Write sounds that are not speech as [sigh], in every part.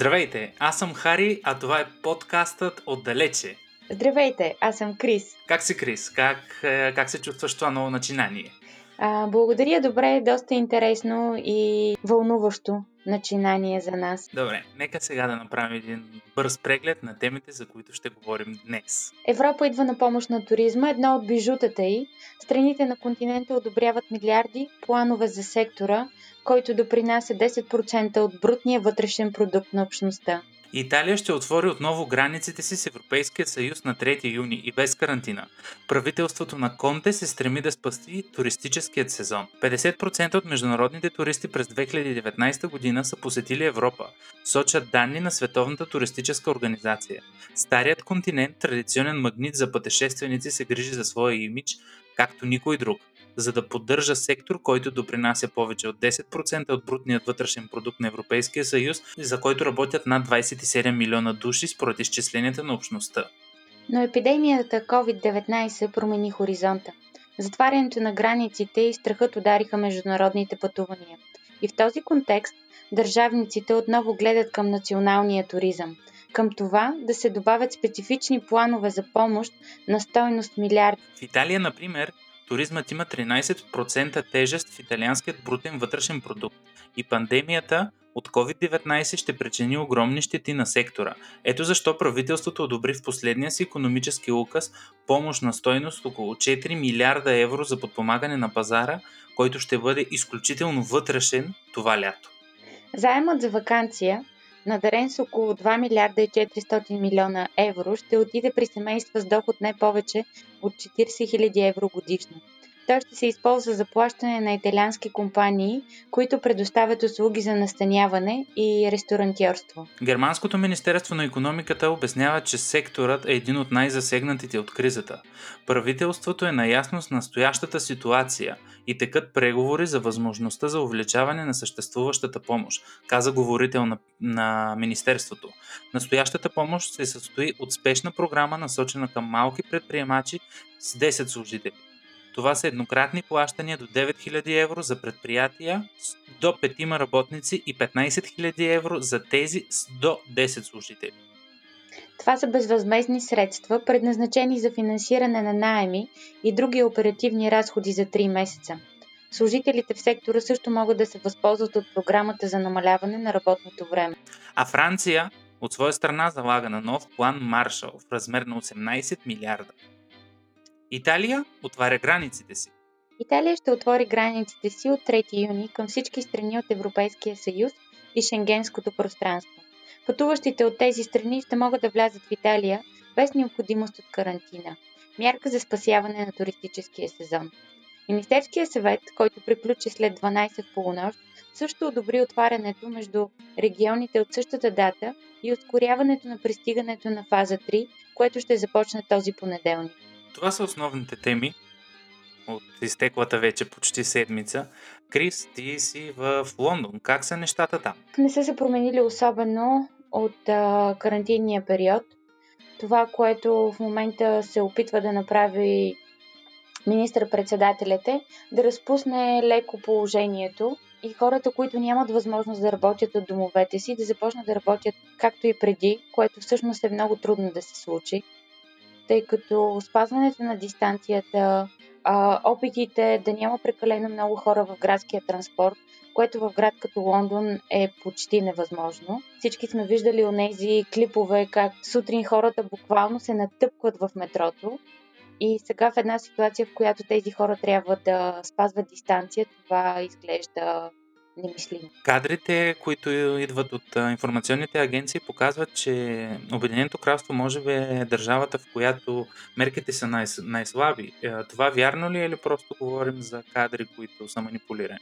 Здравейте, аз съм Хари, а това е подкастът Отдалече. Здравейте, аз съм Крис. Как си, Крис? Как, е, как се чувстваш това ново начинание? А, благодаря, добре, доста интересно и вълнуващо начинание за нас. Добре, нека сега да направим един бърз преглед на темите, за които ще говорим днес. Европа идва на помощ на туризма, едно от бижутата й. Страните на континента одобряват милиарди планове за сектора, който допринася 10% от брутния вътрешен продукт на общността. Италия ще отвори отново границите си с Европейския съюз на 3 юни и без карантина. Правителството на Конте се стреми да спасти туристическият сезон. 50% от международните туристи през 2019 година са посетили Европа, сочат данни на Световната туристическа организация. Старият континент, традиционен магнит за пътешественици, се грижи за своя имидж, както никой друг за да поддържа сектор, който допринася повече от 10% от брутният вътрешен продукт на Европейския съюз, за който работят над 27 милиона души според изчисленията на общността. Но епидемията COVID-19 промени хоризонта. Затварянето на границите и страхът удариха международните пътувания. И в този контекст държавниците отново гледат към националния туризъм, към това да се добавят специфични планове за помощ на стойност милиарди. В Италия, например, туризмът има 13% тежест в италианският брутен вътрешен продукт и пандемията от COVID-19 ще причини огромни щети на сектора. Ето защо правителството одобри в последния си економически указ помощ на стойност около 4 милиарда евро за подпомагане на пазара, който ще бъде изключително вътрешен това лято. Заемът за вакансия, надарен с около 2 милиарда и 400 милиона евро, ще отиде при семейства с доход не повече от 40 000 евро годишно. Той ще се използва за плащане на италиански компании, които предоставят услуги за настаняване и ресторантьорство. Германското министерство на економиката обяснява, че секторът е един от най-засегнатите от кризата. Правителството е наясно с настоящата ситуация и текат преговори за възможността за увеличаване на съществуващата помощ, каза говорител на, на Министерството. Настоящата помощ се състои от спешна програма, насочена към малки предприемачи с 10 служители. Това са еднократни плащания до 9000 евро за предприятия до 5 работници и 15 000 евро за тези с до 10 служители. Това са безвъзмезни средства, предназначени за финансиране на найеми и други оперативни разходи за 3 месеца. Служителите в сектора също могат да се възползват от програмата за намаляване на работното време. А Франция от своя страна залага на нов план Маршал в размер на 18 милиарда. Италия отваря границите си. Италия ще отвори границите си от 3 юни към всички страни от Европейския съюз и Шенгенското пространство. Пътуващите от тези страни ще могат да влязат в Италия без необходимост от карантина. Мярка за спасяване на туристическия сезон. Министерския съвет, който приключи след 12 полунощ, също одобри отварянето между регионите от същата дата и ускоряването на пристигането на фаза 3, което ще започне този понеделник. Това са основните теми от изтеклата вече почти седмица. Крис, ти си в Лондон. Как са нещата там? Не са се променили особено от а, карантинния период. Това, което в момента се опитва да направи министър-председателят е да разпусне леко положението и хората, които нямат възможност да работят от домовете си, да започнат да работят както и преди, което всъщност е много трудно да се случи тъй като спазването на дистанцията, опитите да няма прекалено много хора в градския транспорт, което в град като Лондон е почти невъзможно. Всички сме виждали онези клипове, как сутрин хората буквално се натъпкват в метрото. И сега в една ситуация, в която тези хора трябва да спазват дистанция, това изглежда немислимо. Кадрите, които идват от информационните агенции, показват, че Обединеното кралство може би е държавата, в която мерките са най- най-слаби. Е, това вярно ли е или просто говорим за кадри, които са манипулирани?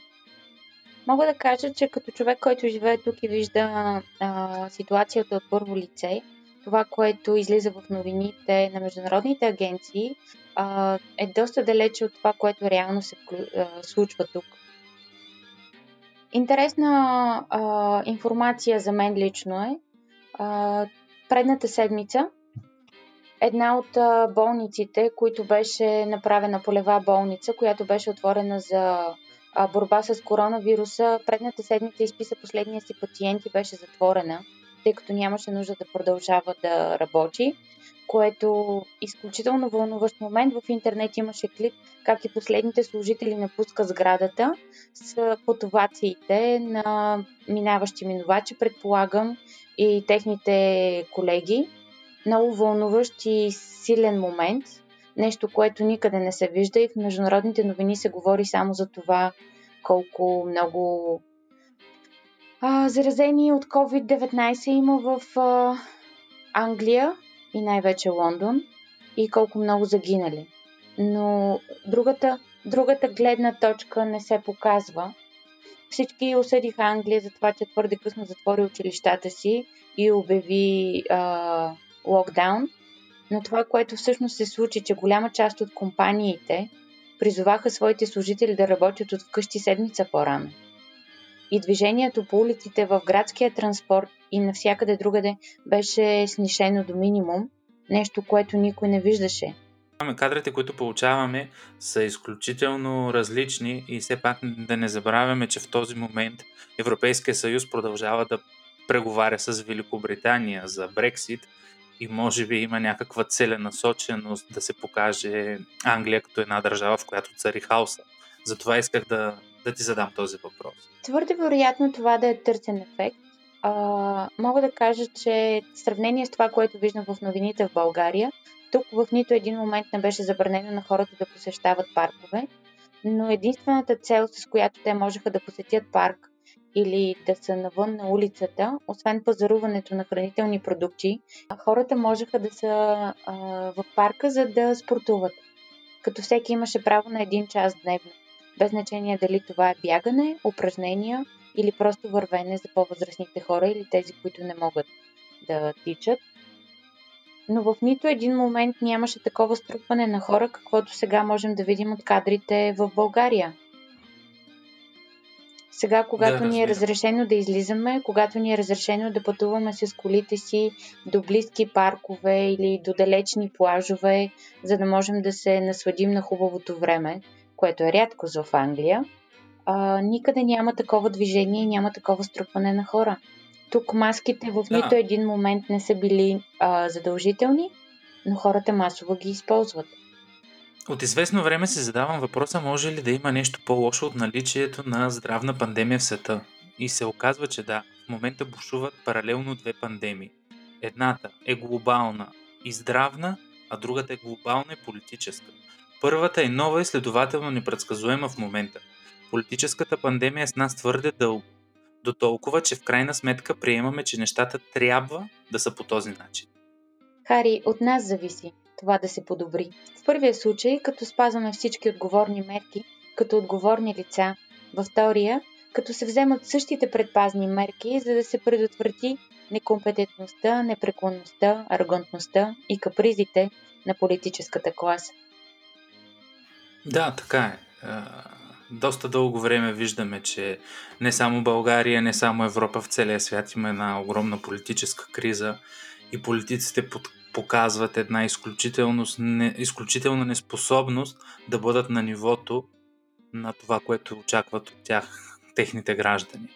Мога да кажа, че като човек, който живее тук и вижда а, ситуацията от първо лице, това, което излиза в новините на международните агенции, а, е доста далече от това, което реално се а, случва тук. Интересна а, информация за мен лично е. А, предната седмица една от а, болниците, които беше направена полева болница, която беше отворена за а, борба с коронавируса, предната седмица изписа последния си пациент и беше затворена, тъй като нямаше нужда да продължава да работи, което изключително вълнуващ момент. В интернет имаше клип как и последните служители напускат сградата с потовациите на минаващи минувачи, предполагам, и техните колеги. Много вълнуващ и силен момент. Нещо, което никъде не се вижда и в международните новини се говори само за това колко много а, заразени от COVID-19 има в а, Англия и най-вече Лондон и колко много загинали. Но другата, другата гледна точка не се показва. Всички осъдиха Англия за това, че твърде късно затвори училищата си и обяви а, локдаун. Но това, което всъщност се случи, че голяма част от компаниите призоваха своите служители да работят от вкъщи седмица по-рано. И движението по улиците в градския транспорт и навсякъде другаде беше снишено до минимум, нещо, което никой не виждаше. Кадрите, които получаваме, са изключително различни и все пак да не забравяме, че в този момент Европейския съюз продължава да преговаря с Великобритания за Брексит и може би има някаква целенасоченост да се покаже Англия като една държава, в която цари хаоса. Затова исках да, да ти задам този въпрос. Твърде вероятно това да е търсен ефект. А, мога да кажа, че в сравнение с това, което виждам в новините в България, тук в нито един момент не беше забранено на хората да посещават паркове, но единствената цел, с която те можеха да посетят парк или да са навън на улицата, освен пазаруването на хранителни продукти, хората можеха да са а, в парка, за да спортуват. Като всеки имаше право на един час дневно. Без значение дали това е бягане, упражнения или просто вървене за по-възрастните хора или тези, които не могат да тичат. Но в нито един момент нямаше такова струпване на хора, каквото сега можем да видим от кадрите в България. Сега, когато да, ни е разрешено да излизаме, когато ни е разрешено да пътуваме с колите си до близки паркове или до далечни плажове, за да можем да се насладим на хубавото време, което е рядко за в Англия, а, никъде няма такова движение и няма такова струпване на хора. Тук маските в нито един момент не са били а, задължителни, но хората масово ги използват. От известно време се задавам въпроса, може ли да има нещо по-лошо от наличието на здравна пандемия в света. И се оказва, че да, в момента бушуват паралелно две пандемии. Едната е глобална и здравна, а другата е глобална и политическа. Първата е нова и следователно непредсказуема в момента. Политическата пандемия е с нас твърде дълго. До толкова, че в крайна сметка приемаме, че нещата трябва да са по този начин. Хари, от нас зависи това да се подобри. В първия случай, като спазваме всички отговорни мерки, като отговорни лица. Във втория, като се вземат същите предпазни мерки, за да се предотврати некомпетентността, непреклонността, арогантността и капризите на политическата класа. Да, така е. Доста дълго време виждаме, че не само България, не само Европа в целия свят има една огромна политическа криза и политиците под показват една не, изключителна неспособност да бъдат на нивото на това, което очакват от тях техните граждани.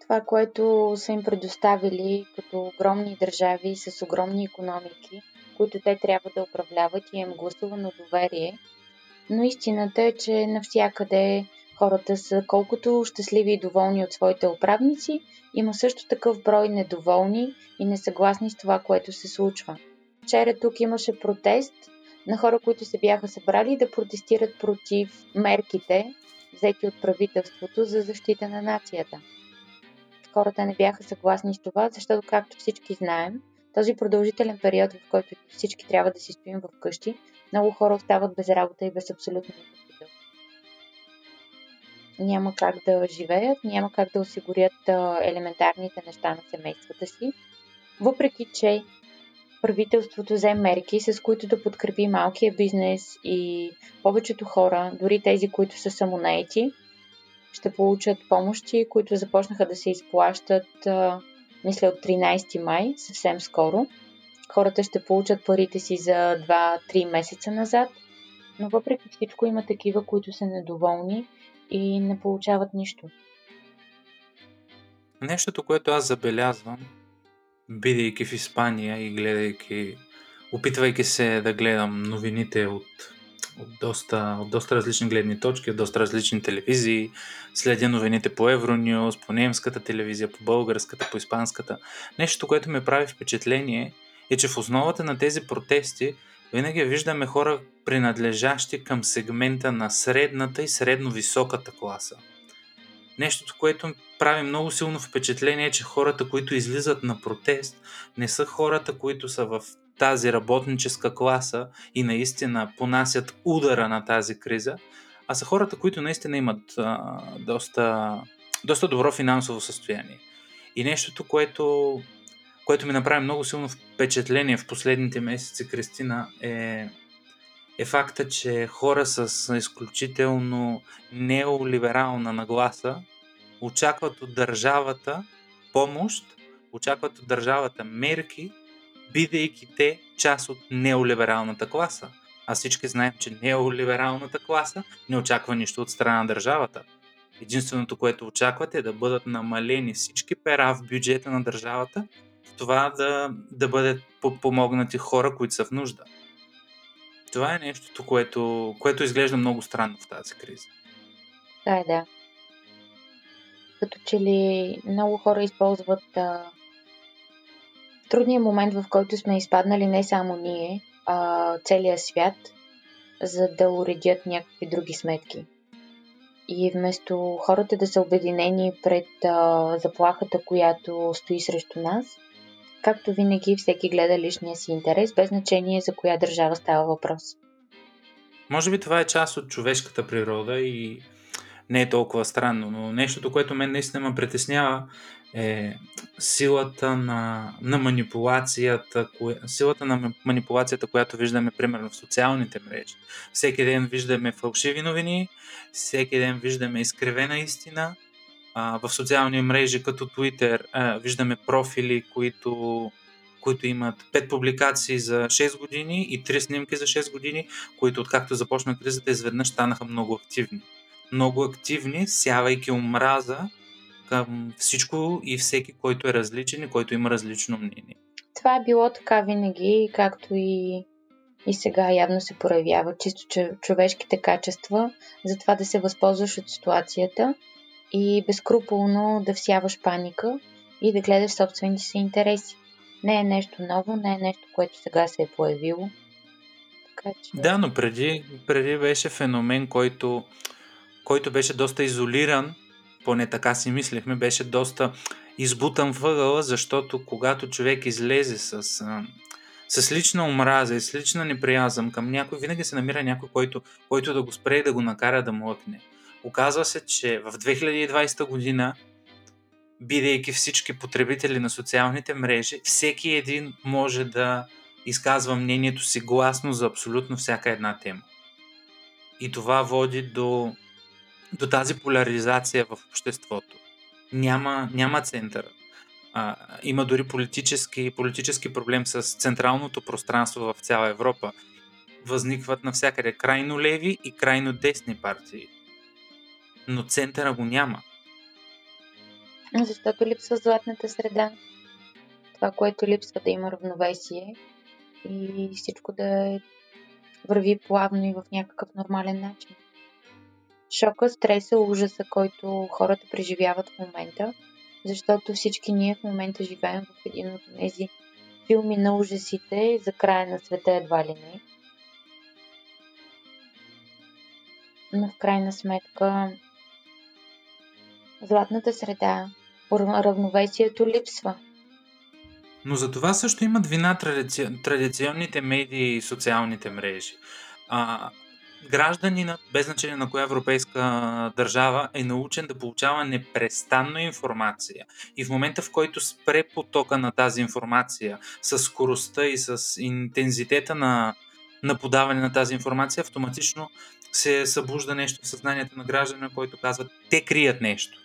Това, което са им предоставили като огромни държави с огромни економики, които те трябва да управляват и им гласувано доверие. Но истината е, че навсякъде хората са колкото щастливи и доволни от своите управници, има също такъв брой недоволни и несъгласни с това, което се случва. Вчера тук имаше протест на хора, които се бяха събрали да протестират против мерките, взети от правителството за защита на нацията. Хората не бяха съгласни с това, защото, както всички знаем, този продължителен период, в който всички трябва да си стоим вкъщи, много хора остават без работа и без абсолютно няма как да живеят, няма как да осигурят елементарните неща на семействата си. Въпреки, че правителството взе мерки, с които да подкрепи малкия бизнес и повечето хора, дори тези, които са самонаети, ще получат помощи, които започнаха да се изплащат, мисля, от 13 май, съвсем скоро. Хората ще получат парите си за 2-3 месеца назад, но въпреки всичко има такива, които са недоволни и не получават нищо. Нещото, което аз забелязвам, бидейки в Испания и гледайки, опитвайки се да гледам новините от, от, доста, от доста различни гледни точки, от доста различни телевизии, следя новините по Евронюс, по немската телевизия, по българската, по испанската. Нещо, което ме прави впечатление е, че в основата на тези протести винаги виждаме хора, принадлежащи към сегмента на средната и средно-високата класа. Нещото, което прави много силно впечатление, е, че хората, които излизат на протест, не са хората, които са в тази работническа класа и наистина понасят удара на тази криза, а са хората, които наистина имат а, доста, доста добро финансово състояние. И нещото, което, което ми направи много силно впечатление в последните месеци, Кристина, е, е факта, че хора с изключително неолиберална нагласа очакват от държавата помощ, очакват от държавата мерки, бидейки те част от неолибералната класа. А всички знаем, че неолибералната класа не очаква нищо от страна на държавата. Единственото, което очакват е да бъдат намалени всички пера в бюджета на държавата, това да, да бъдат помогнати хора, които са в нужда. Това е нещото, което, което изглежда много странно в тази криза. Да, да. Като че ли много хора използват а, трудния момент, в който сме изпаднали не само ние, а целият свят, за да уредят някакви други сметки. И вместо хората да са обединени пред а, заплахата, която стои срещу нас, както винаги всеки гледа личния си интерес, без значение за коя държава става въпрос. Може би това е част от човешката природа и не е толкова странно, но нещото, което мен наистина ме притеснява е силата на, на манипулацията, коя, силата на манипулацията, която виждаме примерно в социалните мрежи. Всеки ден виждаме фалшиви новини, всеки ден виждаме изкривена истина. В социални мрежи като Twitter виждаме профили, които които имат 5 публикации за 6 години и 3 снимки за 6 години, които откакто започна кризата изведнъж станаха много активни. Много активни, сявайки омраза към всичко и всеки, който е различен и който има различно мнение. Това е било така винаги, както и, и сега явно се проявява чисто човешките качества, за това да се възползваш от ситуацията и безкруполно да всяваш паника и да гледаш собствените си интереси. Не е нещо ново, не е нещо, което сега се е появило. Така, че... Да, но преди, преди беше феномен, който, който беше доста изолиран поне така си мислехме, беше доста избутан въгъла, защото когато човек излезе с, с лична омраза и с лична неприязъм към някой, винаги се намира някой, който, който да го спре и да го накара да млъкне. Оказва се, че в 2020 година, бидейки всички потребители на социалните мрежи, всеки един може да изказва мнението си гласно за абсолютно всяка една тема. И това води до до тази поляризация в обществото. Няма, няма център. А, има дори политически, политически проблем с централното пространство в цяла Европа. Възникват навсякъде крайно леви и крайно десни партии. Но центъра го няма. Защото липсва златната среда. Това, което липсва да има равновесие и всичко да е върви плавно и в някакъв нормален начин шока, стреса, ужаса, който хората преживяват в момента, защото всички ние в момента живеем в един от тези филми на ужасите за края на света едва ли не. Но в крайна сметка златната среда, равновесието липсва. Но за това също имат вина традици... традиционните медии и социалните мрежи. А, гражданинът, без значение на коя европейска държава, е научен да получава непрестанно информация. И в момента, в който спре потока на тази информация, с скоростта и с интензитета на, на подаване на тази информация, автоматично се събужда нещо в съзнанието на гражданина, който казва, те крият нещо.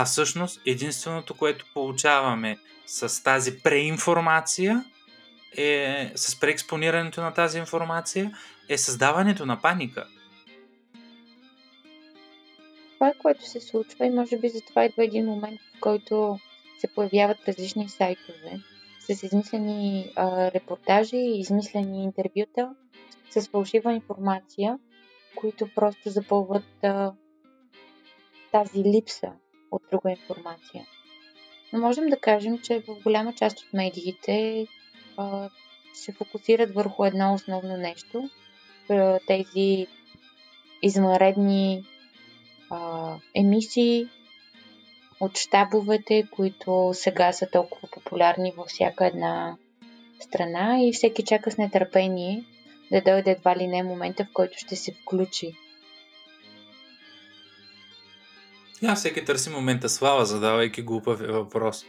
А всъщност единственото, което получаваме с тази преинформация, е, с преекспонирането на тази информация, е създаването на паника. Това е което се случва и може би затова идва един момент, в който се появяват различни сайтове с измислени а, репортажи, измислени интервюта, с фалшива информация, които просто запълват а, тази липса от друга информация. Но можем да кажем, че в голяма част от медиите а, се фокусират върху едно основно нещо. Тези извънредни а, емисии от щабовете, които сега са толкова популярни във всяка една страна и всеки чака с нетърпение да дойде едва ли не момента, в който ще се включи. Да, всеки търси момента слава, задавайки глупав въпрос.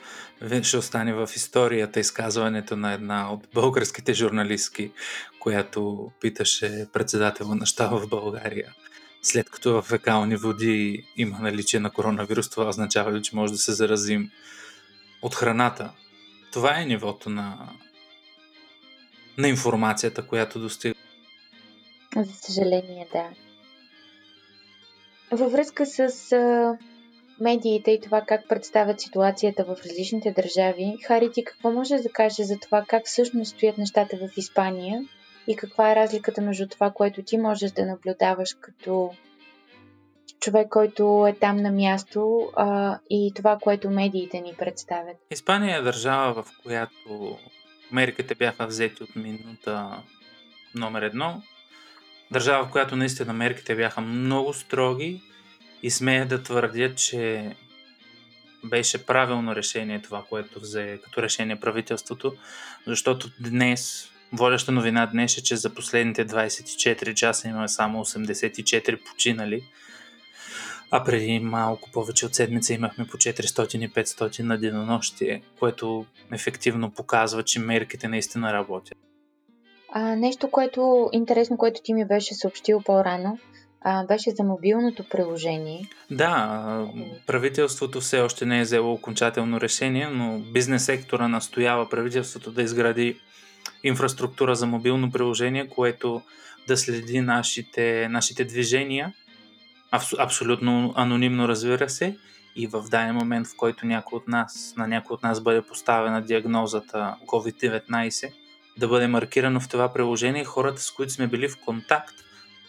Ще остане в историята изказването на една от българските журналистки, която питаше председател на щаба в България след като в фекални води има наличие на коронавирус, това означава ли, че може да се заразим от храната? Това е нивото на, на информацията, която достига. За съжаление, да. Във връзка с а, медиите и това как представят ситуацията в различните държави, Хари, ти какво може да кажеш за това как всъщност стоят нещата в Испания и каква е разликата между това, което ти можеш да наблюдаваш като човек, който е там на място а, и това, което медиите ни представят. Испания е държава, в която мерките бяха взети от минута номер едно. Държава, в която наистина мерките бяха много строги и смея да твърдя, че беше правилно решение това, което взе като решение правителството, защото днес Водеща новина днес е, че за последните 24 часа имаме само 84 починали, а преди малко повече от седмица имахме по 400 и 500 на денонощие, което ефективно показва, че мерките наистина работят. А, нещо, което интересно, което ти ми беше съобщил по-рано, а, беше за мобилното приложение. Да, правителството все още не е взело окончателно решение, но бизнес сектора настоява правителството да изгради инфраструктура за мобилно приложение, което да следи нашите, нашите движения, абсолютно анонимно разбира се, и в даден момент, в който някой от нас, на някой от нас бъде поставена диагнозата COVID-19, да бъде маркирано в това приложение хората, с които сме били в контакт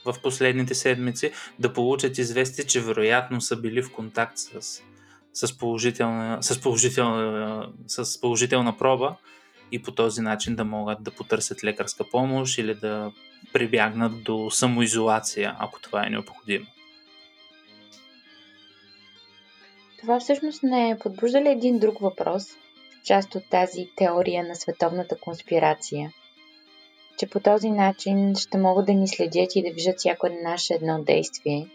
в последните седмици, да получат известие, че вероятно са били в контакт с, с, положителна, с, положителна, с положителна проба и по този начин да могат да потърсят лекарска помощ или да прибягнат до самоизолация, ако това е необходимо. Това всъщност не подбужда ли един друг въпрос, част от тази теория на световната конспирация? Че по този начин ще могат да ни следят и да виждат всяко наше едно действие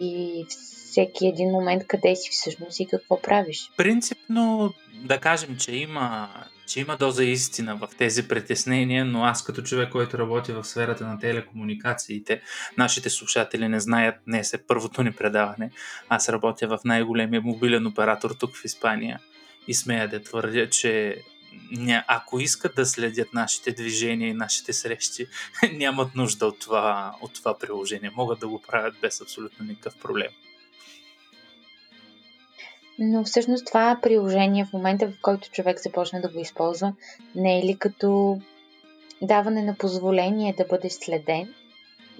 и всеки един момент къде си всъщност и какво правиш. Принципно да кажем, че има че има доза истина в тези притеснения, но аз като човек, който работи в сферата на телекомуникациите, нашите слушатели не знаят, не е първото ни предаване. Аз работя в най-големия мобилен оператор тук в Испания и смея да твърдя, че ако искат да следят нашите движения и нашите срещи, [laughs] нямат нужда от това, от това приложение. Могат да го правят без абсолютно никакъв проблем. Но всъщност това приложение в момента, в който човек започне да го използва, не е ли като даване на позволение да бъдеш следен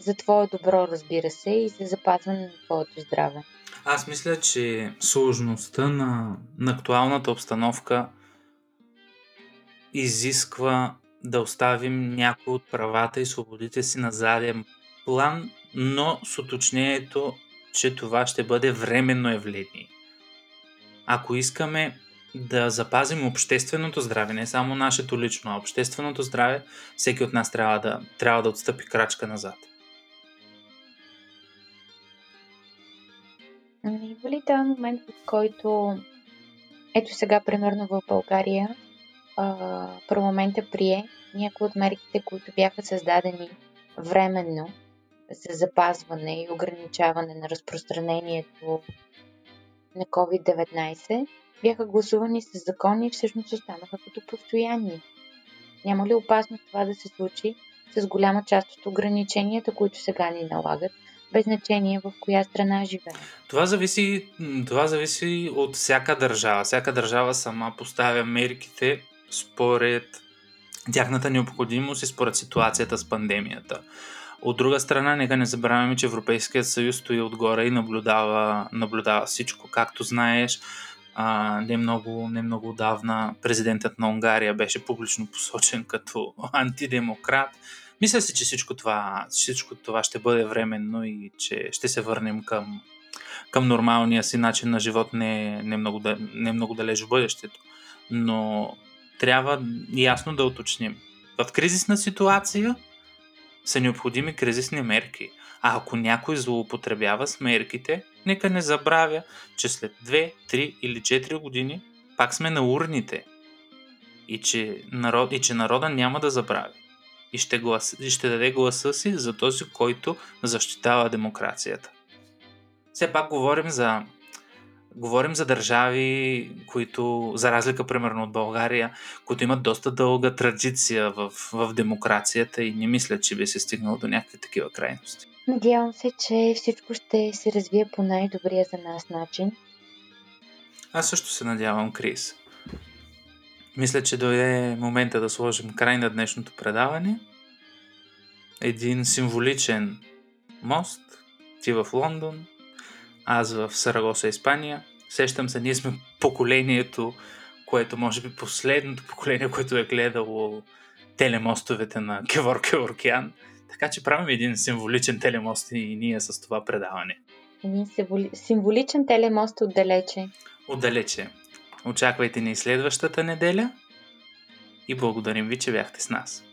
за твое добро, разбира се, и за запазване на твоето здраве? Аз мисля, че сложността на, на актуалната обстановка изисква да оставим някои от правата и свободите си на заден план, но с уточнението, че това ще бъде временно явление ако искаме да запазим общественото здраве, не само нашето лично, а общественото здраве, всеки от нас трябва да, трябва да отстъпи крачка назад. Има ли този момент, в който ето сега, примерно в България, парламента прие някои от мерките, които бяха създадени временно за запазване и ограничаване на разпространението на COVID-19 бяха гласувани с закони и всъщност останаха като постоянни. Няма ли опасност това да се случи с голяма част от ограниченията, които сега ни налагат, без значение в коя страна живее. Това зависи, това зависи от всяка държава. Всяка държава сама поставя мерките според тяхната необходимост и според ситуацията с пандемията. От друга страна, нека не забравяме, че Европейският съюз стои отгоре и наблюдава, наблюдава всичко. Както знаеш, а, не, много, не много отдавна президентът на Унгария беше публично посочен като антидемократ. Мисля си, че всичко това, всичко това ще бъде временно и че ще се върнем към, към нормалния си начин на живот не, не, много, не много далеч в бъдещето. Но трябва ясно да уточним. В кризисна ситуация са необходими кризисни мерки. А ако някой злоупотребява с мерките, нека не забравя, че след 2, 3 или 4 години пак сме на урните и че, народ, и че народа няма да забрави и ще, глас, и ще даде гласа си за този, който защитава демокрацията. Все пак говорим за Говорим за държави, които, за разлика примерно от България, които имат доста дълга традиция в, в демокрацията и не мисля, че би се стигнало до някакви такива крайности. Надявам се, че всичко ще се развие по най-добрия за нас начин. Аз също се надявам, Крис. Мисля, че дойде момента да сложим край на днешното предаване. Един символичен мост. Ти в Лондон, аз в Сарагоса, Испания. Сещам се, ние сме поколението, което може би последното поколение, което е гледало телемостовете на Кевор Кеворкян. Така че правим един символичен телемост и ние с това предаване. Един символичен телемост отдалече. Отдалече. Очаквайте ни следващата неделя и благодарим ви, че бяхте с нас.